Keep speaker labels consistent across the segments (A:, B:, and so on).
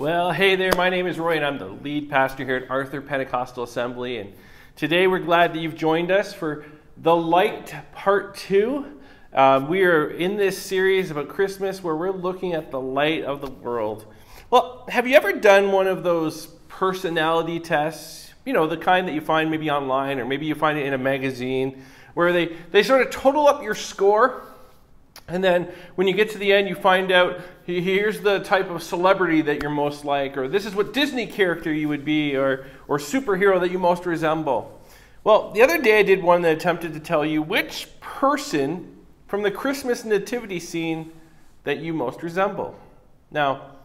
A: Well, hey there, my name is Roy, and I'm the lead pastor here at Arthur Pentecostal Assembly. And today we're glad that you've joined us for The Light Part 2. Uh, we are in this series about Christmas where we're looking at the light of the world. Well, have you ever done one of those personality tests? You know, the kind that you find maybe online or maybe you find it in a magazine where they, they sort of total up your score and then when you get to the end, you find out here's the type of celebrity that you're most like, or this is what Disney character you would be, or, or superhero that you most resemble. Well, the other day I did one that attempted to tell you which person from the Christmas nativity scene that you most resemble. Now,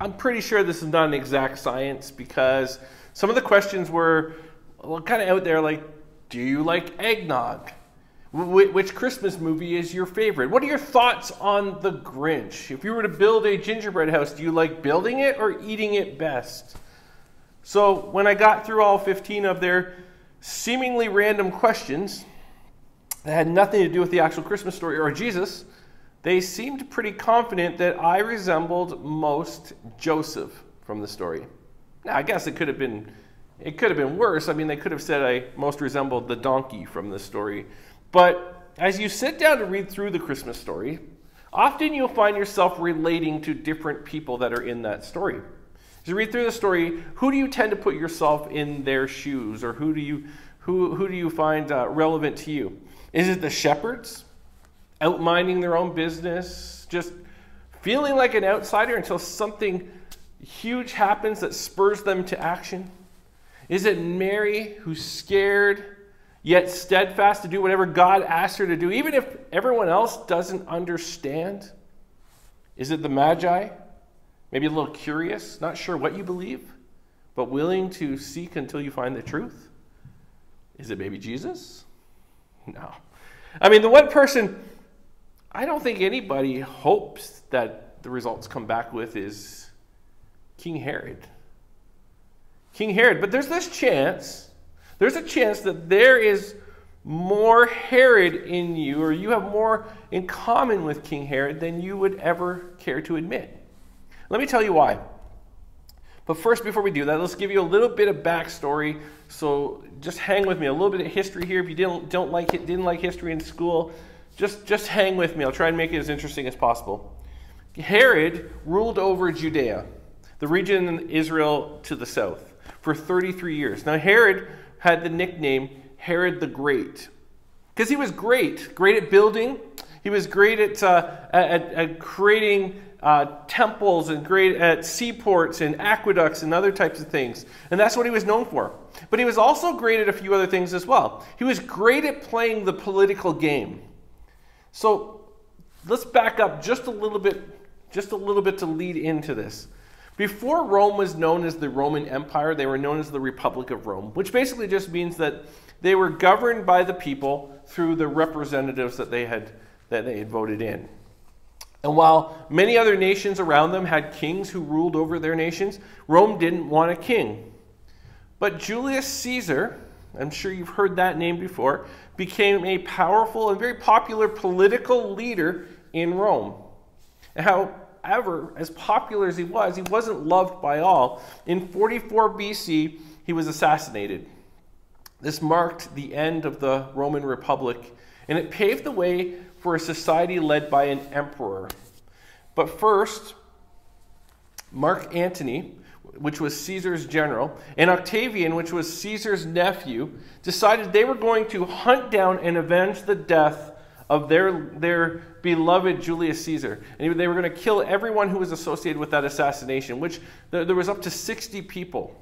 A: I'm pretty sure this is not an exact science because some of the questions were well, kind of out there like, do you like eggnog? Which Christmas movie is your favorite? What are your thoughts on The Grinch? If you were to build a gingerbread house, do you like building it or eating it best? So, when I got through all 15 of their seemingly random questions that had nothing to do with the actual Christmas story or Jesus, they seemed pretty confident that I resembled most Joseph from the story. Now, I guess it could have been it could have been worse. I mean, they could have said I most resembled the donkey from the story. But as you sit down to read through the Christmas story, often you'll find yourself relating to different people that are in that story. As you read through the story, who do you tend to put yourself in their shoes, or who do you who, who do you find uh, relevant to you? Is it the shepherds, out minding their own business, just feeling like an outsider until something huge happens that spurs them to action? Is it Mary who's scared yet steadfast to do whatever God asks her to do, even if everyone else doesn't understand? Is it the Magi? Maybe a little curious, not sure what you believe, but willing to seek until you find the truth? Is it maybe Jesus? No. I mean, the one person I don't think anybody hopes that the results come back with is King Herod. King Herod. But there's this chance there's a chance that there is more Herod in you, or you have more in common with King Herod than you would ever care to admit. Let me tell you why. But first, before we do that, let's give you a little bit of backstory. So just hang with me. A little bit of history here. If you didn't don't like didn't like history in school, just just hang with me. I'll try and make it as interesting as possible. Herod ruled over Judea, the region in Israel to the south, for 33 years. Now Herod had the nickname Herod the Great because he was great, great at building. He was great at, uh, at, at, creating uh, temples and great at seaports and aqueducts and other types of things. And that's what he was known for. But he was also great at a few other things as well. He was great at playing the political game. So let's back up just a little bit, just a little bit to lead into this. Before Rome was known as the Roman Empire, they were known as the Republic of Rome, which basically just means that they were governed by the people through the representatives that they had, that they had voted in. And while many other nations around them had kings who ruled over their nations, Rome didn't want a king. But Julius Caesar, I'm sure you've heard that name before, became a powerful and very popular political leader in Rome. How However, as popular as he was, he wasn't loved by all. In 44 BC, he was assassinated. This marked the end of the Roman Republic, and it paved the way for a society led by an emperor. But first, Mark Antony, which was Caesar's general, and Octavian, which was Caesar's nephew, decided they were going to hunt down and avenge the death of their, their beloved Julius Caesar. And they were going to kill everyone who was associated with that assassination, which there, there was up to 60 people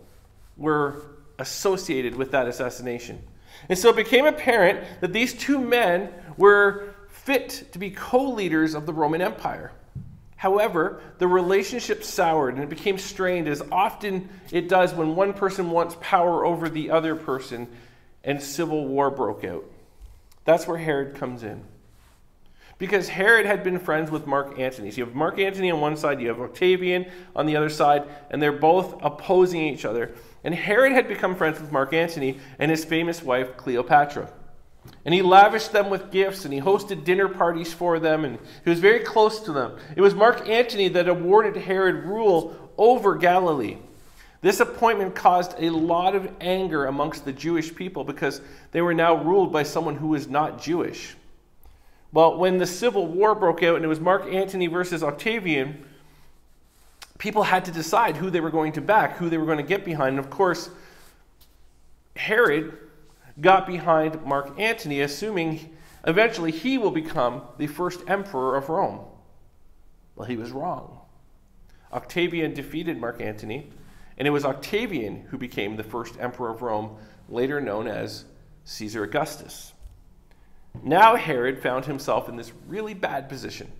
A: were associated with that assassination. And so it became apparent that these two men were fit to be co leaders of the Roman Empire. However, the relationship soured and it became strained, as often it does when one person wants power over the other person, and civil war broke out. That's where Herod comes in because Herod had been friends with Mark Antony. So you have Mark Antony on one side, you have Octavian on the other side, and they're both opposing each other. And Herod had become friends with Mark Antony and his famous wife, Cleopatra. And he lavished them with gifts and he hosted dinner parties for them and he was very close to them. It was Mark Antony that awarded Herod rule over Galilee. This appointment caused a lot of anger amongst the Jewish people because they were now ruled by someone who was not Jewish. Well, when the Civil War broke out and it was Mark Antony versus Octavian, people had to decide who they were going to back, who they were going to get behind. And of course, Herod got behind Mark Antony, assuming eventually he will become the first emperor of Rome. Well, he was wrong. Octavian defeated Mark Antony, and it was Octavian who became the first emperor of Rome, later known as Caesar Augustus. Now Herod found himself in this really bad position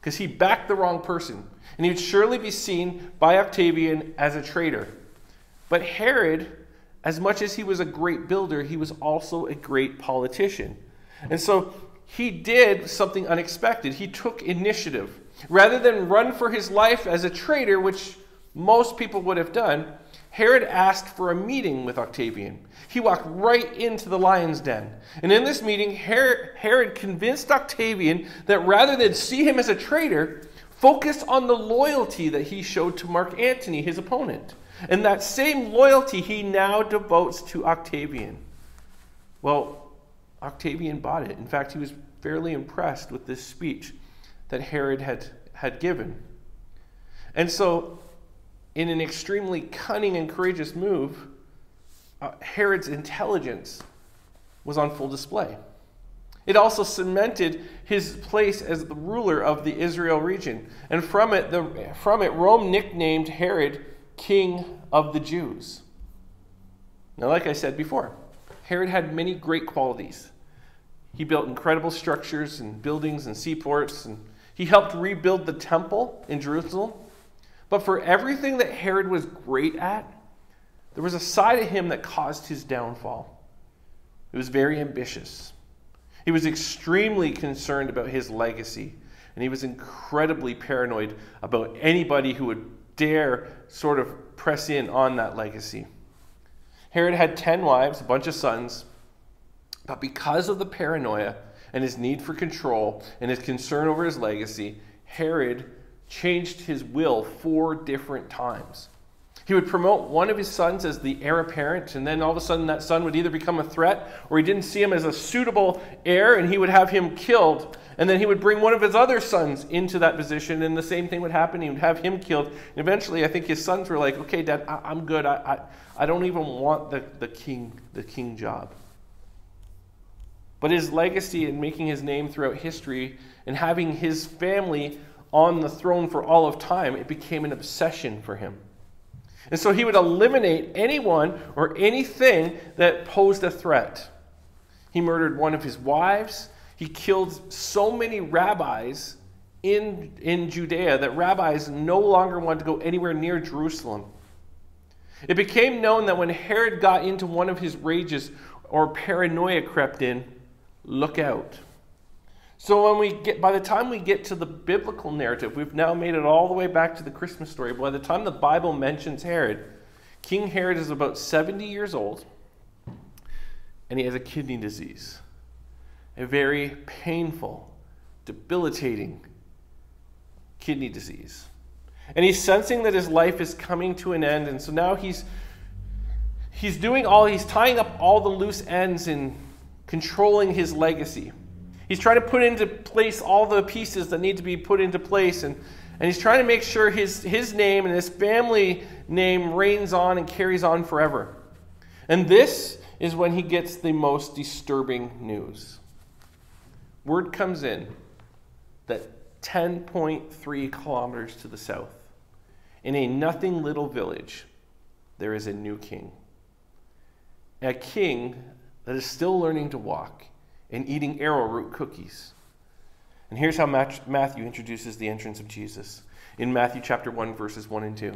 A: because he backed the wrong person, and he would surely be seen by Octavian as a traitor. But Herod, as much as he was a great builder, he was also a great politician. And so he did something unexpected. He took initiative. Rather than run for his life as a traitor, which most people would have done, Herod asked for a meeting with Octavian. He walked right into the lion's den. And in this meeting, Herod convinced Octavian that rather than see him as a traitor, focus on the loyalty that he showed to Mark Antony, his opponent. And that same loyalty he now devotes to Octavian. Well, Octavian bought it. In fact, he was fairly impressed with this speech that Herod had, had given. And so, in an extremely cunning and courageous move, uh, Herod's intelligence was on full display. It also cemented his place as the ruler of the Israel region. And from it, the, from it, Rome nicknamed Herod King of the Jews. Now, like I said before, Herod had many great qualities. He built incredible structures and buildings and seaports, and he helped rebuild the temple in Jerusalem. But for everything that Herod was great at, there was a side of him that caused his downfall. He was very ambitious. He was extremely concerned about his legacy, and he was incredibly paranoid about anybody who would dare sort of press in on that legacy. Herod had 10 wives, a bunch of sons, but because of the paranoia and his need for control and his concern over his legacy, Herod changed his will four different times. He would promote one of his sons as the heir apparent, and then all of a sudden that son would either become a threat or he didn't see him as a suitable heir and he would have him killed. And then he would bring one of his other sons into that position, and the same thing would happen. He would have him killed. And eventually, I think his sons were like, okay, Dad, I- am good. I-, I-, I don't even want the, the, king, the king job. But his legacy in making his name throughout history and having his family on the throne for all of time, it became an obsession for him. And so he would eliminate anyone or anything that posed a threat. He murdered one of his wives. He killed so many rabbis in, in Judea that rabbis no longer wanted to go anywhere near Jerusalem. It became known that when Herod got into one of his rages or paranoia crept in, look out. So when we get by the time we get to the biblical narrative, we've now made it all the way back to the Christmas story. By the time the Bible mentions Herod, King Herod is about 70 years old and he has a kidney disease. A very painful, debilitating kidney disease. And he's sensing that his life is coming to an end, and so now he's he's doing all he's tying up all the loose ends in controlling his legacy. He's trying to put into place all the pieces that need to be put into place, and, and he's trying to make sure his, his name and his family name reigns on and carries on forever. And this is when he gets the most disturbing news. Word comes in that 10.3 kilometers to the south, in a nothing little village, there is a new king. A king that is still learning to walk and eating arrowroot cookies. And here's how Matthew introduces the entrance of Jesus in Matthew chapter 1 verses 1 and 2.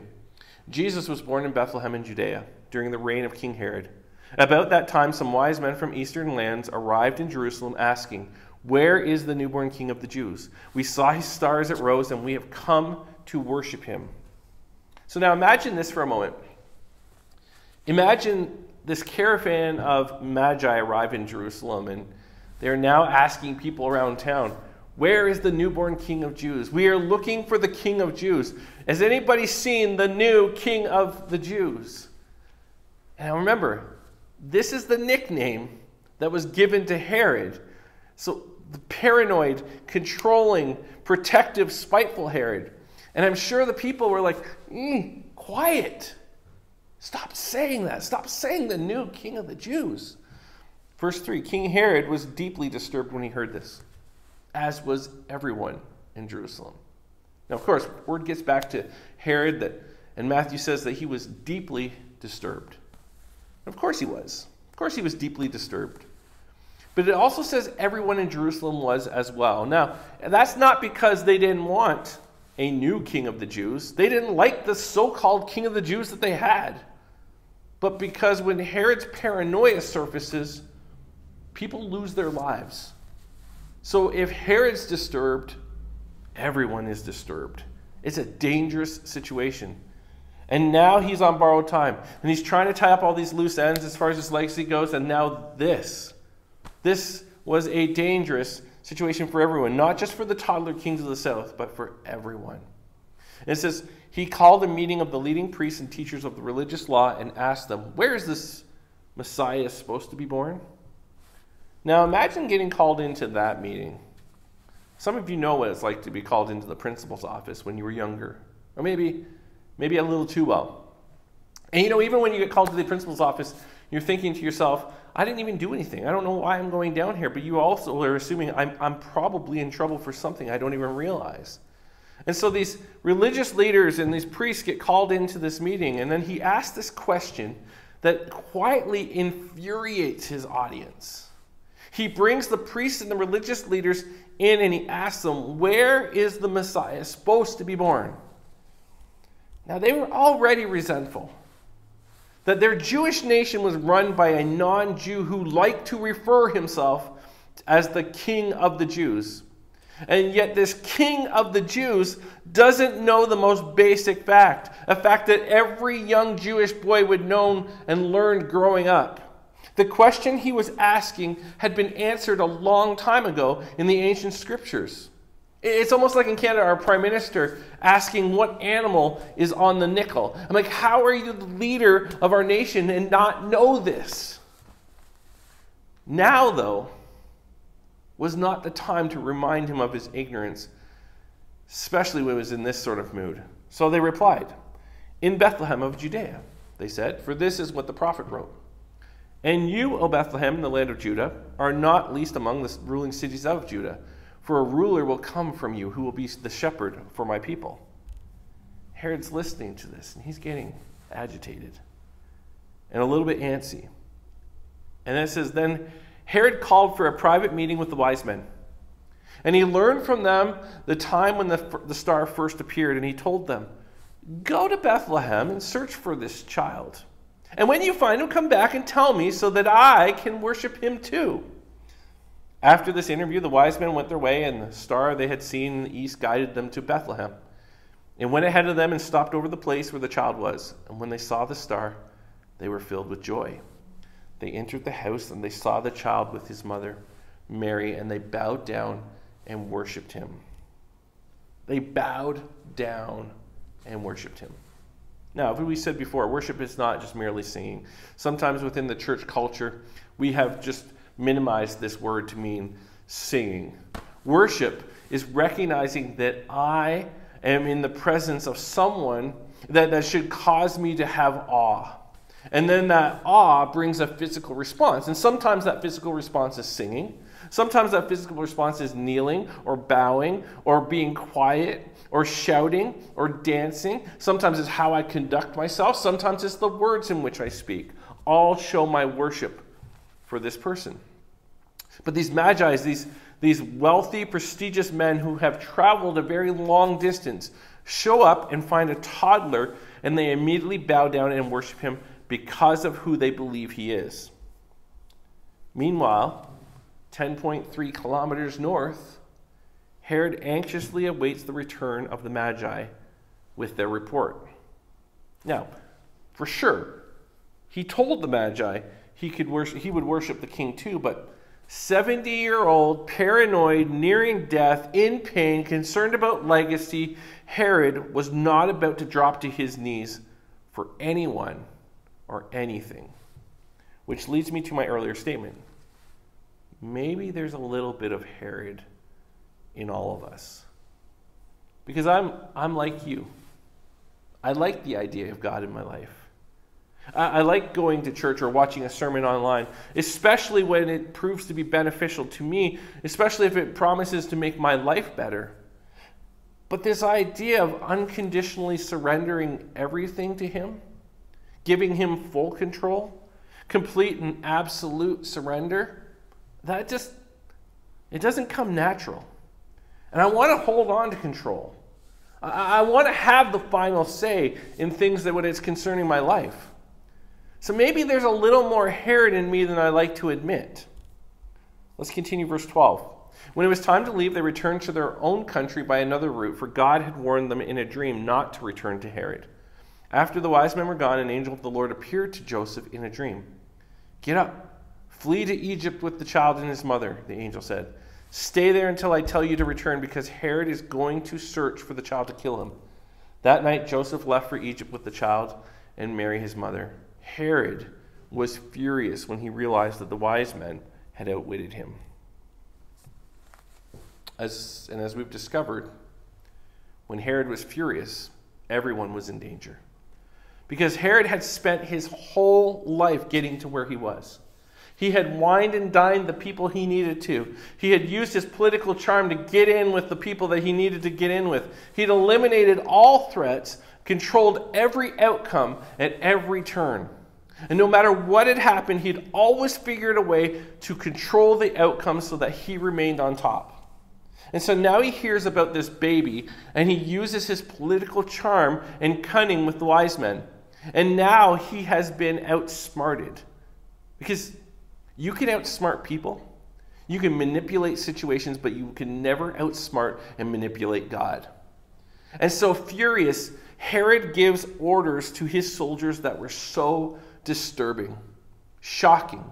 A: Jesus was born in Bethlehem in Judea during the reign of King Herod. About that time some wise men from eastern lands arrived in Jerusalem asking, "Where is the newborn king of the Jews? We saw his star as it rose and we have come to worship him." So now imagine this for a moment. Imagine this caravan of magi arrive in Jerusalem and they are now asking people around town, Where is the newborn king of Jews? We are looking for the king of Jews. Has anybody seen the new king of the Jews? And remember, this is the nickname that was given to Herod. So the paranoid, controlling, protective, spiteful Herod. And I'm sure the people were like, mm, quiet. Stop saying that. Stop saying the new king of the Jews. Verse 3 King Herod was deeply disturbed when he heard this, as was everyone in Jerusalem. Now, of course, word gets back to Herod that, and Matthew says that he was deeply disturbed. Of course he was. Of course he was deeply disturbed. But it also says everyone in Jerusalem was as well. Now, that's not because they didn't want a new king of the Jews. They didn't like the so called king of the Jews that they had. But because when Herod's paranoia surfaces, people lose their lives. So if Herod's disturbed, everyone is disturbed. It's a dangerous situation. And now he's on borrowed time. And he's trying to tie up all these loose ends as far as his legacy goes. And now this. This was a dangerous situation for everyone, not just for the toddler kings of the south, but for everyone. And it says, He called a meeting of the leading priests and teachers of the religious law and asked them, Where is this Messiah supposed to be born? Now imagine getting called into that meeting. Some of you know what it's like to be called into the principal's office when you were younger, or maybe, maybe a little too well. And you know, even when you get called to the principal's office, you're thinking to yourself, I didn't even do anything. I don't know why I'm going down here. But you also are assuming I'm, I'm probably in trouble for something I don't even realize. And so these religious leaders and these priests get called into this meeting, and then he asks this question that quietly infuriates his audience. He brings the priests and the religious leaders in and he asks them, Where is the Messiah supposed to be born? Now, they were already resentful that their Jewish nation was run by a non Jew who liked to refer himself as the king of the Jews. And yet, this king of the Jews doesn't know the most basic fact a fact that every young Jewish boy would know and learn growing up. The question he was asking had been answered a long time ago in the ancient scriptures. It's almost like in Canada, our prime minister asking what animal is on the nickel. I'm like, how are you the leader of our nation and not know this? Now, though, was not the time to remind him of his ignorance, especially when he was in this sort of mood. So they replied, In Bethlehem of Judea, they said, for this is what the prophet wrote. And you, O Bethlehem, in the land of Judah, are not least among the ruling cities of Judah. For a ruler will come from you who will be the shepherd for my people. Herod's listening to this and he's getting agitated and a little bit antsy. And it says, Then Herod called for a private meeting with the wise men. And he learned from them the time when the, the star first appeared, and he told them, Go to Bethlehem and search for this child. And when you find him, come back and tell me so that I can worship him too. After this interview, the wise men went their way, and the star they had seen in the east guided them to Bethlehem. And went ahead of them and stopped over the place where the child was. And when they saw the star, they were filled with joy. They entered the house, and they saw the child with his mother, Mary, and they bowed down and worshiped him. They bowed down and worshiped him. Now, we said before, worship is not just merely singing. Sometimes within the church culture, we have just minimized this word to mean singing. Worship is recognizing that I am in the presence of someone that, that should cause me to have awe. And then that awe brings a physical response. And sometimes that physical response is singing. Sometimes that physical response is kneeling or bowing or being quiet or shouting or dancing. Sometimes it's how I conduct myself. Sometimes it's the words in which I speak. All show my worship for this person. But these magi, these, these wealthy, prestigious men who have traveled a very long distance, show up and find a toddler, and they immediately bow down and worship him because of who they believe he is. Meanwhile, 10.3 kilometers north, Herod anxiously awaits the return of the Magi with their report. Now, for sure, he told the Magi he, could worship, he would worship the king too, but 70 year old, paranoid, nearing death, in pain, concerned about legacy, Herod was not about to drop to his knees for anyone or anything. Which leads me to my earlier statement. Maybe there's a little bit of Herod in all of us. Because I'm, I'm like you. I like the idea of God in my life. I like going to church or watching a sermon online, especially when it proves to be beneficial to me, especially if it promises to make my life better. But this idea of unconditionally surrendering everything to Him, giving Him full control, complete and absolute surrender, that just, it doesn't come natural. And I want to hold on to control. I, I want to have the final say in things that when it's concerning my life. So maybe there's a little more Herod in me than I like to admit. Let's continue verse 12. When it was time to leave, they returned to their own country by another route, for God had warned them in a dream not to return to Herod. After the wise men were gone, an angel of the Lord appeared to Joseph in a dream. Get up, flee to Egypt with the child and his mother, the angel said. Stay there until I tell you to return, because Herod is going to search for the child to kill him. That night, Joseph left for Egypt with the child and Mary, his mother. Herod was furious when he realized that the wise men had outwitted him. As, and as we've discovered, when Herod was furious, everyone was in danger. Because Herod had spent his whole life getting to where he was. He had wined and dined the people he needed to. He had used his political charm to get in with the people that he needed to get in with. He'd eliminated all threats, controlled every outcome at every turn. And no matter what had happened, he'd always figured a way to control the outcome so that he remained on top. And so now he hears about this baby and he uses his political charm and cunning with the wise men. And now he has been outsmarted. Because you can outsmart people, you can manipulate situations, but you can never outsmart and manipulate God. And so, furious, Herod gives orders to his soldiers that were so disturbing, shocking,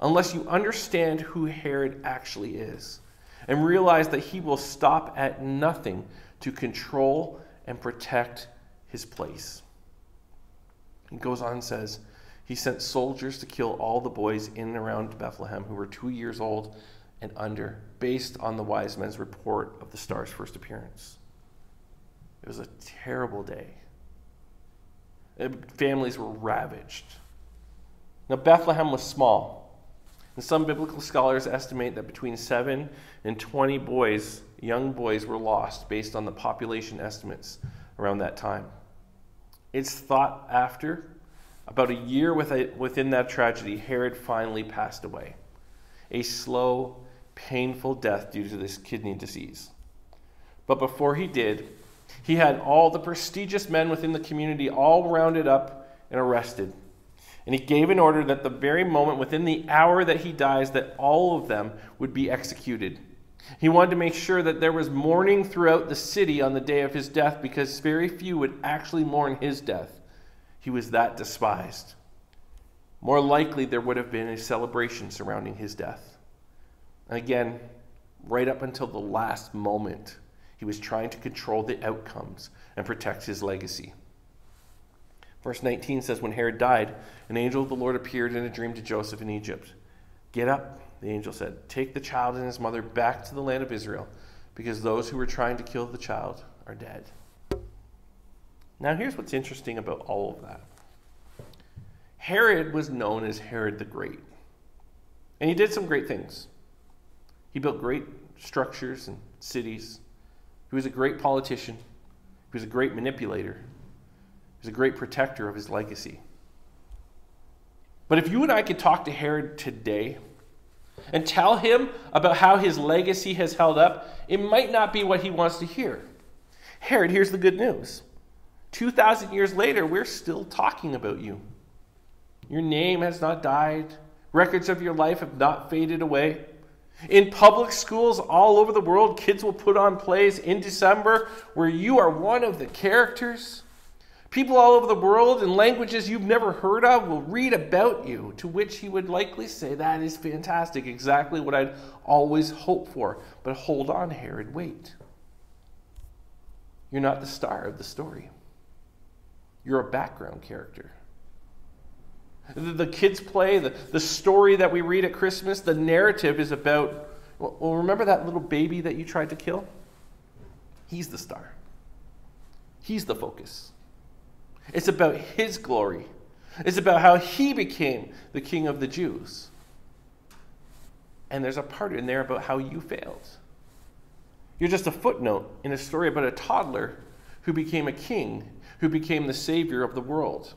A: unless you understand who Herod actually is and realize that he will stop at nothing to control and protect his place. He goes on and says, He sent soldiers to kill all the boys in and around Bethlehem who were two years old and under, based on the wise men's report of the star's first appearance. It was a terrible day. Uh, families were ravaged. Now, Bethlehem was small. And some biblical scholars estimate that between 7 and 20 boys, young boys, were lost based on the population estimates around that time. It's thought after, about a year within that tragedy, Herod finally passed away. A slow, painful death due to this kidney disease. But before he did, he had all the prestigious men within the community all rounded up and arrested. And he gave an order that the very moment, within the hour that he dies, that all of them would be executed. He wanted to make sure that there was mourning throughout the city on the day of his death because very few would actually mourn his death. He was that despised. More likely, there would have been a celebration surrounding his death. And again, right up until the last moment, he was trying to control the outcomes and protect his legacy. Verse 19 says, When Herod died, an angel of the Lord appeared in a dream to Joseph in Egypt. Get up, the angel said. Take the child and his mother back to the land of Israel, because those who were trying to kill the child are dead. Now, here's what's interesting about all of that Herod was known as Herod the Great, and he did some great things. He built great structures and cities. He was a great politician. He was a great manipulator. He was a great protector of his legacy. But if you and I could talk to Herod today and tell him about how his legacy has held up, it might not be what he wants to hear. Herod, here's the good news 2,000 years later, we're still talking about you. Your name has not died, records of your life have not faded away. In public schools all over the world, kids will put on plays in December where you are one of the characters. People all over the world in languages you've never heard of will read about you, to which he would likely say, That is fantastic, exactly what I'd always hoped for. But hold on, Herod, wait. You're not the star of the story, you're a background character. The, the kids' play, the, the story that we read at Christmas, the narrative is about well, remember that little baby that you tried to kill? He's the star, he's the focus. It's about his glory. It's about how he became the king of the Jews. And there's a part in there about how you failed. You're just a footnote in a story about a toddler who became a king, who became the savior of the world.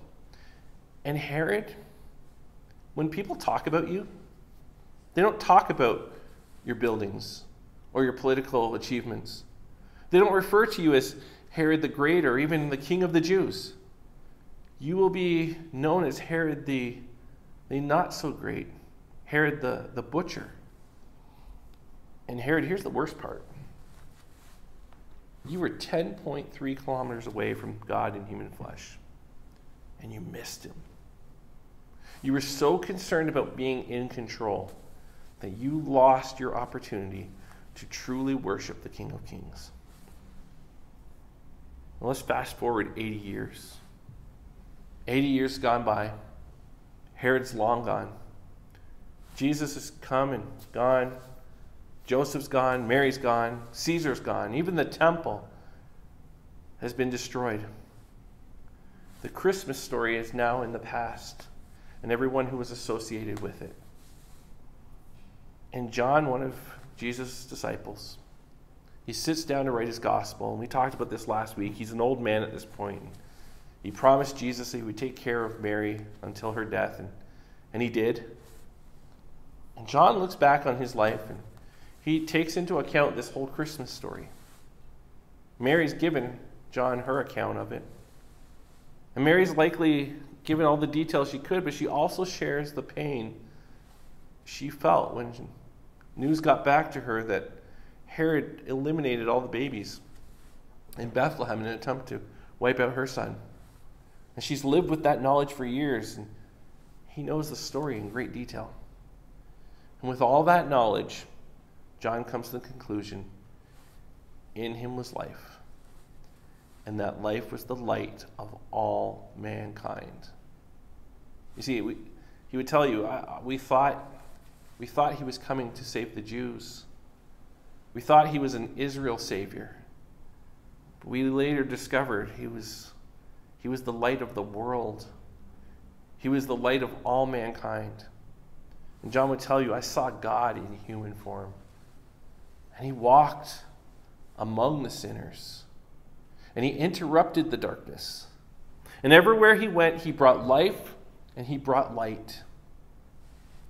A: And Herod, when people talk about you, they don't talk about your buildings or your political achievements. They don't refer to you as Herod the Great or even the King of the Jews you will be known as Herod the, the not so great, Herod the, the butcher. And Herod, here's the worst part. You were 10.3 kilometers away from God in human flesh, and you missed him. You were so concerned about being in control that you lost your opportunity to truly worship the King of Kings. Let's fast forward 80 years. 80 years gone by. Herod's long gone. Jesus has come and gone. Joseph's gone. Mary's gone. Caesar's gone. Even the temple has been destroyed. The Christmas story is now in the past, and everyone who was associated with it. And John, one of Jesus' disciples, he sits down to write his gospel. And we talked about this last week. He's an old man at this point. He promised Jesus that he would take care of Mary until her death, and, and he did. And John looks back on his life and he takes into account this whole Christmas story. Mary's given John her account of it. And Mary's likely given all the details she could, but she also shares the pain she felt when news got back to her that Herod eliminated all the babies in Bethlehem in an attempt to wipe out her son. And she's lived with that knowledge for years, and he knows the story in great detail. And with all that knowledge, John comes to the conclusion in him was life, and that life was the light of all mankind. You see, we, he would tell you, we thought, we thought he was coming to save the Jews. We thought he was an Israel savior. But we later discovered he was he was the light of the world. He was the light of all mankind. And John would tell you, I saw God in human form. And he walked among the sinners. And he interrupted the darkness. And everywhere he went, he brought life and he brought light.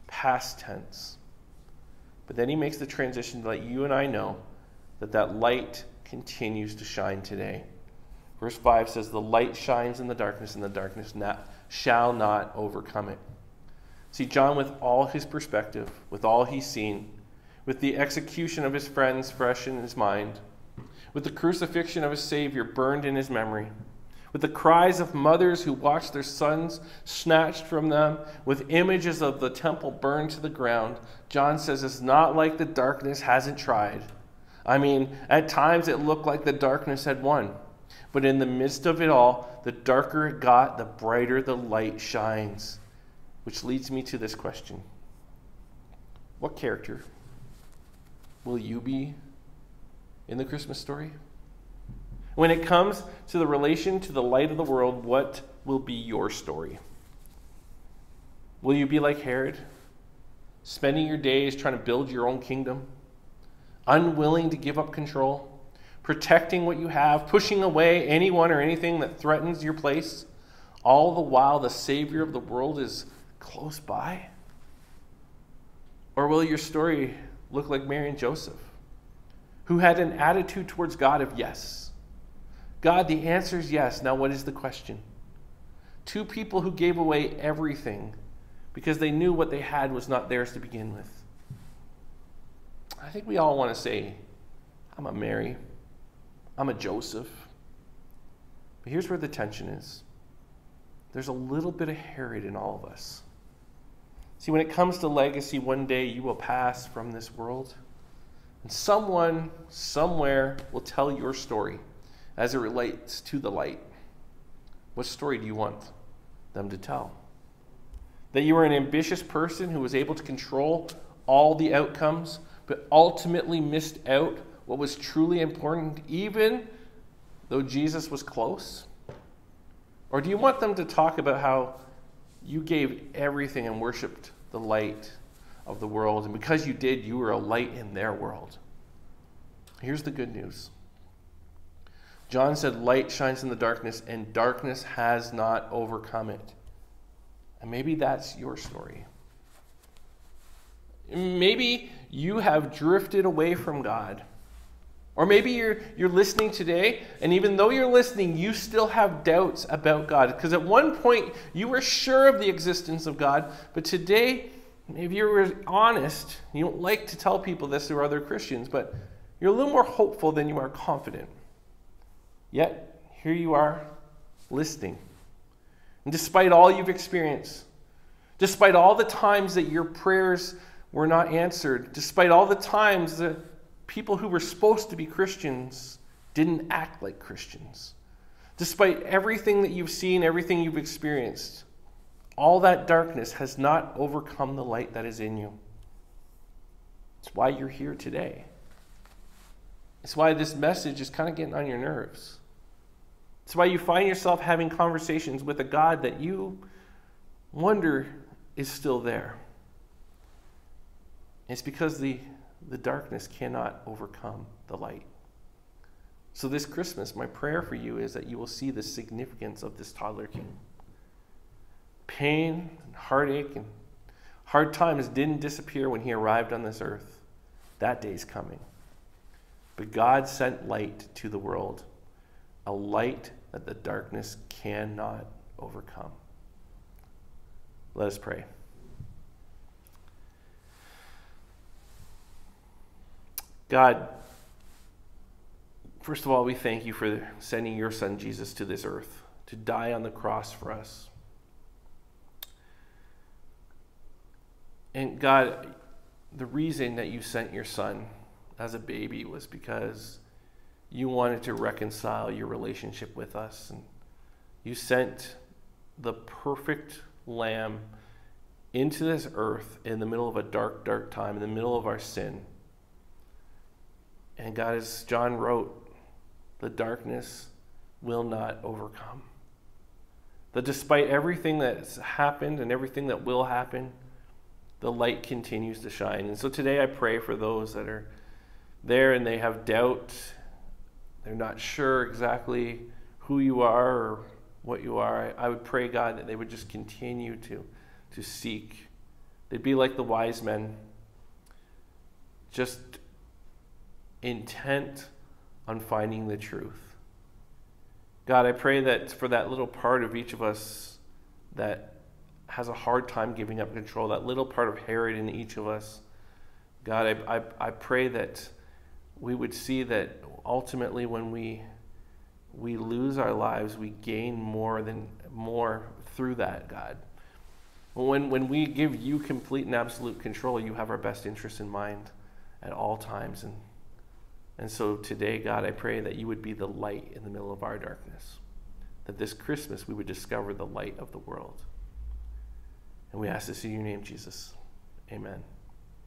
A: Past tense. But then he makes the transition to let you and I know that that light continues to shine today. Verse 5 says, The light shines in the darkness, and the darkness not, shall not overcome it. See, John, with all his perspective, with all he's seen, with the execution of his friends fresh in his mind, with the crucifixion of his Savior burned in his memory, with the cries of mothers who watched their sons snatched from them, with images of the temple burned to the ground, John says it's not like the darkness hasn't tried. I mean, at times it looked like the darkness had won. But in the midst of it all, the darker it got, the brighter the light shines. Which leads me to this question What character will you be in the Christmas story? When it comes to the relation to the light of the world, what will be your story? Will you be like Herod, spending your days trying to build your own kingdom, unwilling to give up control? protecting what you have, pushing away anyone or anything that threatens your place, all the while the Savior of the world is close by? Or will your story look like Mary and Joseph, who had an attitude towards God of yes? God, the answer is yes. Now, what is the question? Two people who gave away everything because they knew what they had was not theirs to begin with. I think we all want to say, I'm a Mary. I'm a Joseph. But here's where the tension is there's a little bit of Herod in all of us. See, when it comes to legacy, one day you will pass from this world, and someone, somewhere, will tell your story as it relates to the light. What story do you want them to tell? That you were an ambitious person who was able to control all the outcomes, but ultimately missed out what was truly important, even though Jesus was close? Or do you want them to talk about how you gave everything and worshiped the light of the world, and because you did, you were a light in their world? Here's the good news John said, Light shines in the darkness, and darkness has not overcome it. And maybe that's your story. Maybe you have drifted away from God. Or maybe you're, you're listening today, and even though you're listening, you still have doubts about God. Because at one point, you were sure of the existence of God, but today, if you were honest, you don't like to tell people this or other Christians, but you're a little more hopeful than you are confident. Yet, here you are listening. And despite all you've experienced, despite all the times that your prayers were not answered, despite all the times that people who were supposed to be Christians didn't act like Christians. Despite everything that you've seen, everything you've experienced, all that darkness has not overcome the light that is in you. It's why you're here today. It's why this message is kind of getting on your nerves. It's why you find yourself having conversations with a God that you wonder is still there. It's because the the darkness cannot overcome the light. So, this Christmas, my prayer for you is that you will see the significance of this toddler king. Pain and heartache and hard times didn't disappear when he arrived on this earth. That day's coming. But God sent light to the world, a light that the darkness cannot overcome. Let us pray. God, first of all, we thank you for sending your son Jesus to this earth to die on the cross for us. And God, the reason that you sent your son as a baby was because you wanted to reconcile your relationship with us. And you sent the perfect lamb into this earth in the middle of a dark, dark time, in the middle of our sin and God, as John wrote, the darkness will not overcome. That despite everything that's happened and everything that will happen, the light continues to shine. And so today I pray for those that are there and they have doubt. They're not sure exactly who you are or what you are. I, I would pray, God, that they would just continue to, to seek. They'd be like the wise men, just intent on finding the truth. God, I pray that for that little part of each of us that has a hard time giving up control, that little part of Herod in each of us, God, I, I, I pray that we would see that ultimately when we we lose our lives, we gain more than more through that, God. When, when we give you complete and absolute control, you have our best interest in mind at all times. And and so today, God, I pray that you would be the light in the middle of our darkness. That this Christmas we would discover the light of the world. And we ask this in your name, Jesus. Amen.